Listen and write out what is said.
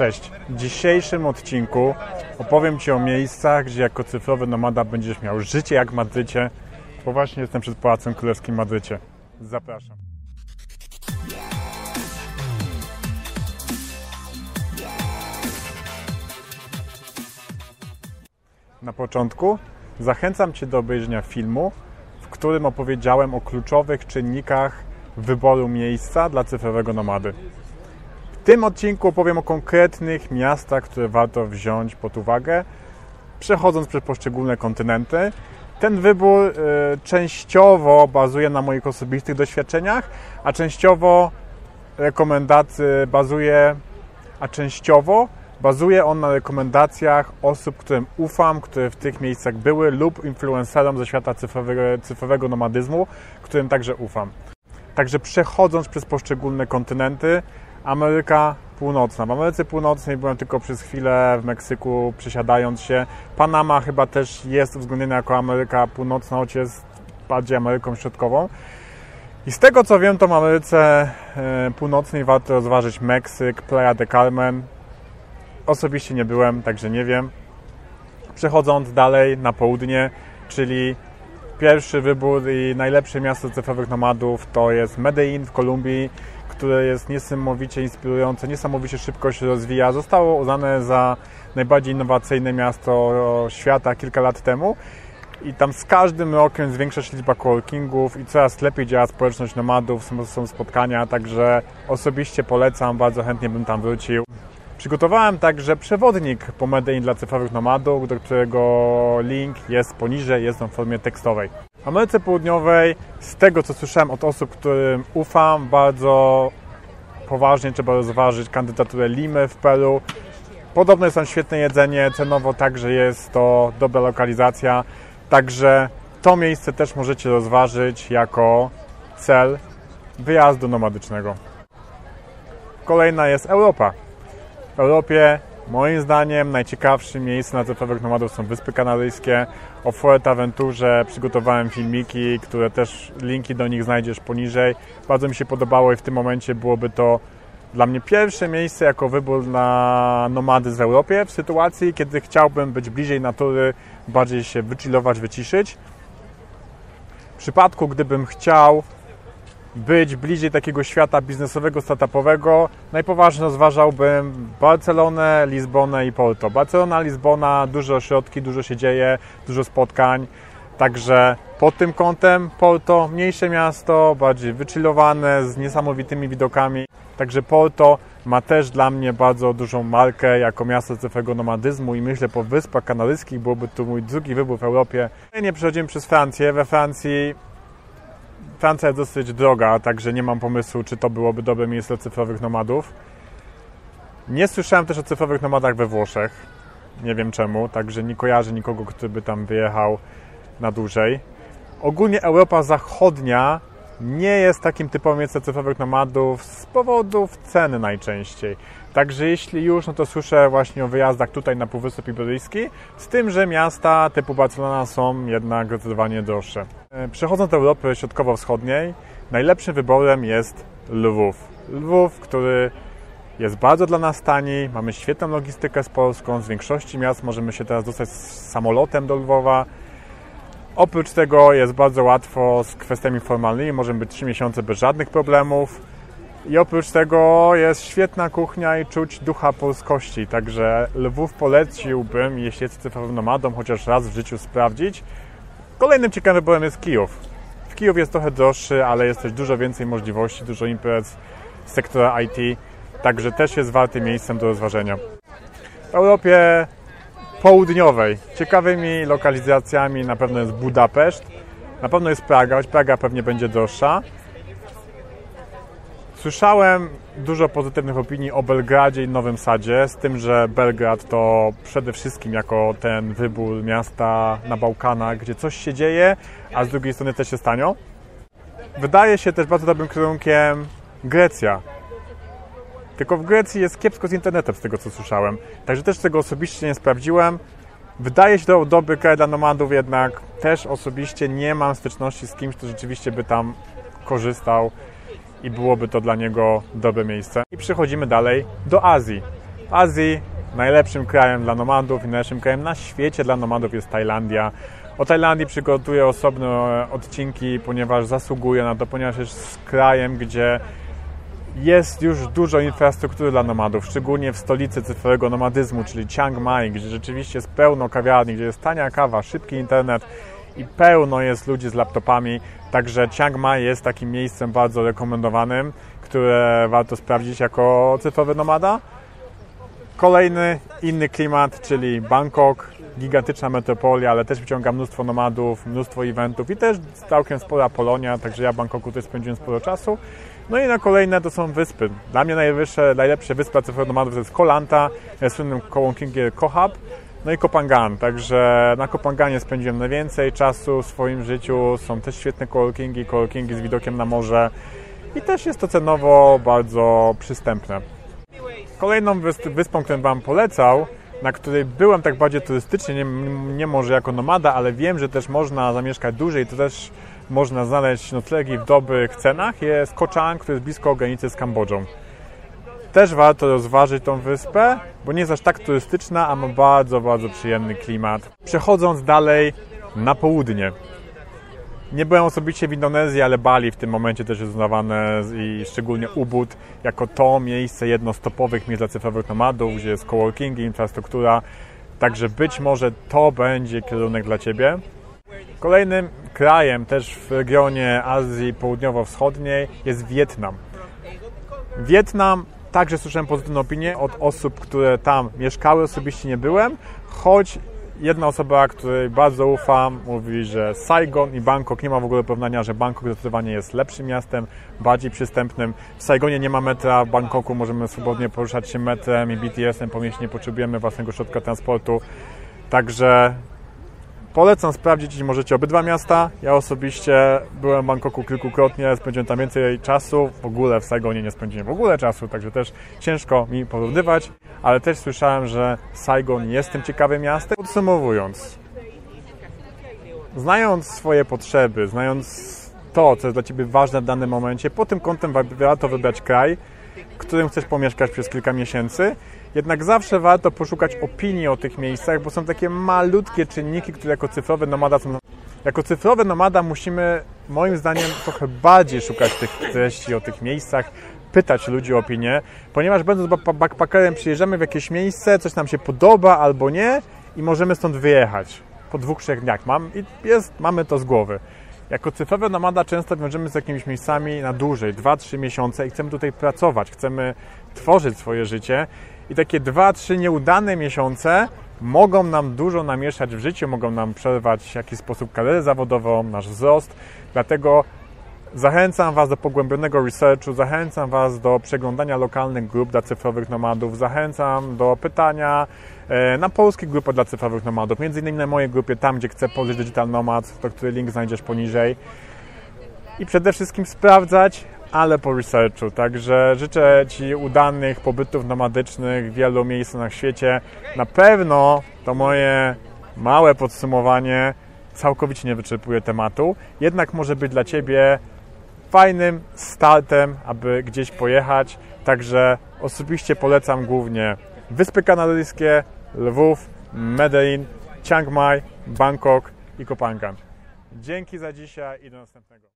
Cześć. W dzisiejszym odcinku opowiem Ci o miejscach, gdzie jako cyfrowy nomada będziesz miał życie jak w Madrycie, bo właśnie jestem przed Pałacem Królewskim w Madrycie. Zapraszam. Na początku zachęcam Cię do obejrzenia filmu, w którym opowiedziałem o kluczowych czynnikach wyboru miejsca dla cyfrowego nomady. W tym odcinku opowiem o konkretnych miastach, które warto wziąć pod uwagę, przechodząc przez poszczególne kontynenty. Ten wybór y, częściowo bazuje na moich osobistych doświadczeniach, a częściowo rekomendacji bazuje, a częściowo bazuje on na rekomendacjach osób, którym ufam, które w tych miejscach były lub influencerom ze świata cyfrowego, cyfrowego nomadyzmu, którym także ufam. Także przechodząc przez poszczególne kontynenty, Ameryka Północna. W Ameryce Północnej byłem tylko przez chwilę w Meksyku, przesiadając się. Panama chyba też jest uwzględniona jako Ameryka Północna, choć jest bardziej Ameryką Środkową. I z tego co wiem, to w Ameryce e, Północnej warto rozważyć Meksyk, Playa de Carmen. Osobiście nie byłem, także nie wiem. Przechodząc dalej na południe, czyli pierwszy wybór i najlepsze miasto cyfrowych nomadów to jest Medellin w Kolumbii, które jest niesamowicie inspirujące, niesamowicie szybko się rozwija. Zostało uznane za najbardziej innowacyjne miasto świata kilka lat temu. I tam z każdym rokiem zwiększa się liczba coworkingów i coraz lepiej działa społeczność nomadów, są, są spotkania, także osobiście polecam, bardzo chętnie bym tam wrócił. Przygotowałem także przewodnik po Medellin dla cyfrowych nomadów, do którego link jest poniżej, jest on w formie tekstowej. W Ameryce Południowej, z tego co słyszałem od osób, którym ufam, bardzo poważnie trzeba rozważyć kandydaturę Limy w Peru. Podobno jest tam świetne jedzenie, cenowo także jest to dobra lokalizacja, także to miejsce też możecie rozważyć jako cel wyjazdu nomadycznego. Kolejna jest Europa. W Europie moim zdaniem najciekawszym miejscem na cyfrowych nomadów są Wyspy Kanaryjskie. O Fuerteventurze przygotowałem filmiki, które też linki do nich znajdziesz poniżej. Bardzo mi się podobało i w tym momencie byłoby to dla mnie pierwsze miejsce jako wybór na nomady w Europie w sytuacji, kiedy chciałbym być bliżej natury, bardziej się wychillować, wyciszyć. W przypadku, gdybym chciał być bliżej takiego świata biznesowego, startupowego, najpoważniej rozważałbym Barcelonę, Lizbonę i Porto. Barcelona, Lizbona, dużo ośrodki, dużo się dzieje, dużo spotkań, także pod tym kątem Porto, mniejsze miasto, bardziej wychillowane, z niesamowitymi widokami. Także Porto ma też dla mnie bardzo dużą markę jako miasto cyfrowego nomadyzmu i myślę po Wyspach Kanaryjskich byłoby to mój drugi wybór w Europie. Nie przechodzimy przez Francję. We Francji Francja jest dosyć droga, także nie mam pomysłu, czy to byłoby dobre miejsce dla cyfrowych nomadów. Nie słyszałem też o cyfrowych nomadach we Włoszech. Nie wiem czemu, także nie kojarzę nikogo, kto by tam wyjechał na dłużej. Ogólnie Europa Zachodnia nie jest takim typowym miejscem cyfrowych nomadów z powodów ceny najczęściej. Także jeśli już, no to słyszę właśnie o wyjazdach tutaj na Półwysep Iberyjski, z tym, że miasta typu Barcelona są jednak zdecydowanie droższe. E, przechodząc do Europy Środkowo-Wschodniej, najlepszym wyborem jest Lwów. Lwów, który jest bardzo dla nas tani, mamy świetną logistykę z Polską, z większości miast możemy się teraz dostać samolotem do Lwowa. Oprócz tego jest bardzo łatwo z kwestiami formalnymi, możemy być 3 miesiące bez żadnych problemów. I oprócz tego jest świetna kuchnia i czuć ducha polskości, także Lwów poleciłbym, jeśli jest cyfrowym nomadą, chociaż raz w życiu sprawdzić. Kolejnym ciekawym wyborem jest Kijów. W Kijów jest trochę droższy, ale jest też dużo więcej możliwości, dużo imprez z sektora IT, także też jest wartym miejscem do rozważenia. W Europie południowej ciekawymi lokalizacjami na pewno jest Budapeszt, na pewno jest Praga, choć Praga pewnie będzie droższa. Słyszałem dużo pozytywnych opinii o Belgradzie i Nowym Sadzie, z tym, że Belgrad to przede wszystkim jako ten wybór miasta na Bałkanach, gdzie coś się dzieje, a z drugiej strony też jest tanio. Wydaje się też bardzo dobrym kierunkiem Grecja. Tylko w Grecji jest kiepsko z internetem, z tego co słyszałem. Także też tego osobiście nie sprawdziłem. Wydaje się to dobry kraj dla nomadów, jednak też osobiście nie mam styczności z kimś, kto rzeczywiście by tam korzystał i byłoby to dla niego dobre miejsce. I przechodzimy dalej do Azji. W Azji najlepszym krajem dla nomadów i najlepszym krajem na świecie dla nomadów jest Tajlandia. O Tajlandii przygotuję osobne odcinki, ponieważ zasługuje na to, ponieważ jest krajem, gdzie jest już dużo infrastruktury dla nomadów, szczególnie w stolicy cyfrowego nomadyzmu, czyli Chiang Mai, gdzie rzeczywiście jest pełno kawiarni, gdzie jest tania kawa, szybki internet i pełno jest ludzi z laptopami. Także Chiang Mai jest takim miejscem bardzo rekomendowanym, które warto sprawdzić jako cyfrowy nomada. Kolejny inny klimat, czyli Bangkok, gigantyczna metropolia, ale też wyciąga mnóstwo nomadów, mnóstwo eventów i też całkiem spora Polonia, także ja w Bangkoku też spędziłem sporo czasu. No i na kolejne to są wyspy. Dla mnie najwyższe, najlepsze wyspa cyfrowych nomadów to jest Koh Lanta, ja słynnym coworkingiem Kohab, no i Kopangan, także na Kopanganie spędziłem najwięcej czasu w swoim życiu. Są też świetne coworkingi, coworkingi z widokiem na morze i też jest to cenowo bardzo przystępne. Kolejną wyspą, którą Wam polecał, na której byłem tak bardziej turystycznie, nie, nie może jako nomada, ale wiem, że też można zamieszkać dłużej, to też można znaleźć noclegi w dobrych cenach, jest Koh który jest blisko granicy z Kambodżą. Też warto rozważyć tą wyspę, bo nie jest aż tak turystyczna, a ma bardzo, bardzo przyjemny klimat. Przechodząc dalej na południe. Nie byłem osobiście w Indonezji, ale Bali w tym momencie też jest uznawane i szczególnie Ubud jako to miejsce jedno z topowych miejsc dla cyfrowych nomadów, gdzie jest coworkingi, infrastruktura. Także być może to będzie kierunek dla Ciebie. Kolejnym krajem też w regionie Azji Południowo-Wschodniej jest Wietnam. Wietnam także słyszałem pozytywne opinie od osób, które tam mieszkały, osobiście nie byłem, choć jedna osoba, której bardzo ufam, mówi, że Saigon i Bangkok nie ma w ogóle porównania, że Bangkok zdecydowanie jest lepszym miastem, bardziej przystępnym. W Saigonie nie ma metra, w Bangkoku możemy swobodnie poruszać się metrem i BTS-em po mieście, nie potrzebujemy własnego środka transportu. Także Polecam sprawdzić, jeśli możecie obydwa miasta. Ja osobiście byłem w Bangkoku kilkukrotnie, spędziłem tam więcej czasu. W ogóle w Saigonie nie spędziłem w ogóle czasu, także też ciężko mi porównywać, ale też słyszałem, że Saigon jest tym ciekawym miastem. Podsumowując, znając swoje potrzeby, znając to, co jest dla Ciebie ważne w danym momencie, po tym kątem warto wybrać kraj, w którym chcesz pomieszkać przez kilka miesięcy jednak zawsze warto poszukać opinii o tych miejscach, bo są takie malutkie czynniki, które jako cyfrowy nomada są... Jako cyfrowy nomada musimy, moim zdaniem, trochę bardziej szukać tych treści o tych miejscach, pytać ludzi o opinię, ponieważ będąc backpackerem przyjeżdżamy w jakieś miejsce, coś nam się podoba albo nie i możemy stąd wyjechać po dwóch, trzech dniach. Mam, i jest, mamy to z głowy. Jako cyfrowy nomada często wiążemy z jakimiś miejscami na dłużej, 2-3 miesiące i chcemy tutaj pracować, chcemy tworzyć swoje życie i takie dwa, trzy nieudane miesiące mogą nam dużo namieszać w życiu, mogą nam przerwać w jakiś sposób karierę zawodową, nasz wzrost. Dlatego zachęcam Was do pogłębionego researchu, zachęcam Was do przeglądania lokalnych grup dla cyfrowych nomadów, zachęcam do pytania e, na polskich grupach dla cyfrowych nomadów, między innymi na mojej grupie, tam gdzie chcę pożyć Digital Nomad, do której link znajdziesz poniżej. I przede wszystkim sprawdzać, ale po researchu. Także życzę Ci udanych pobytów nomadycznych w wielu miejscach na świecie. Na pewno to moje małe podsumowanie całkowicie nie wyczerpuje tematu, jednak może być dla Ciebie fajnym startem, aby gdzieś pojechać. Także osobiście polecam głównie Wyspy Kanaryjskie, Lwów, Medellin, Chiang Mai, Bangkok i Kopangan. Dzięki za dzisiaj i do następnego.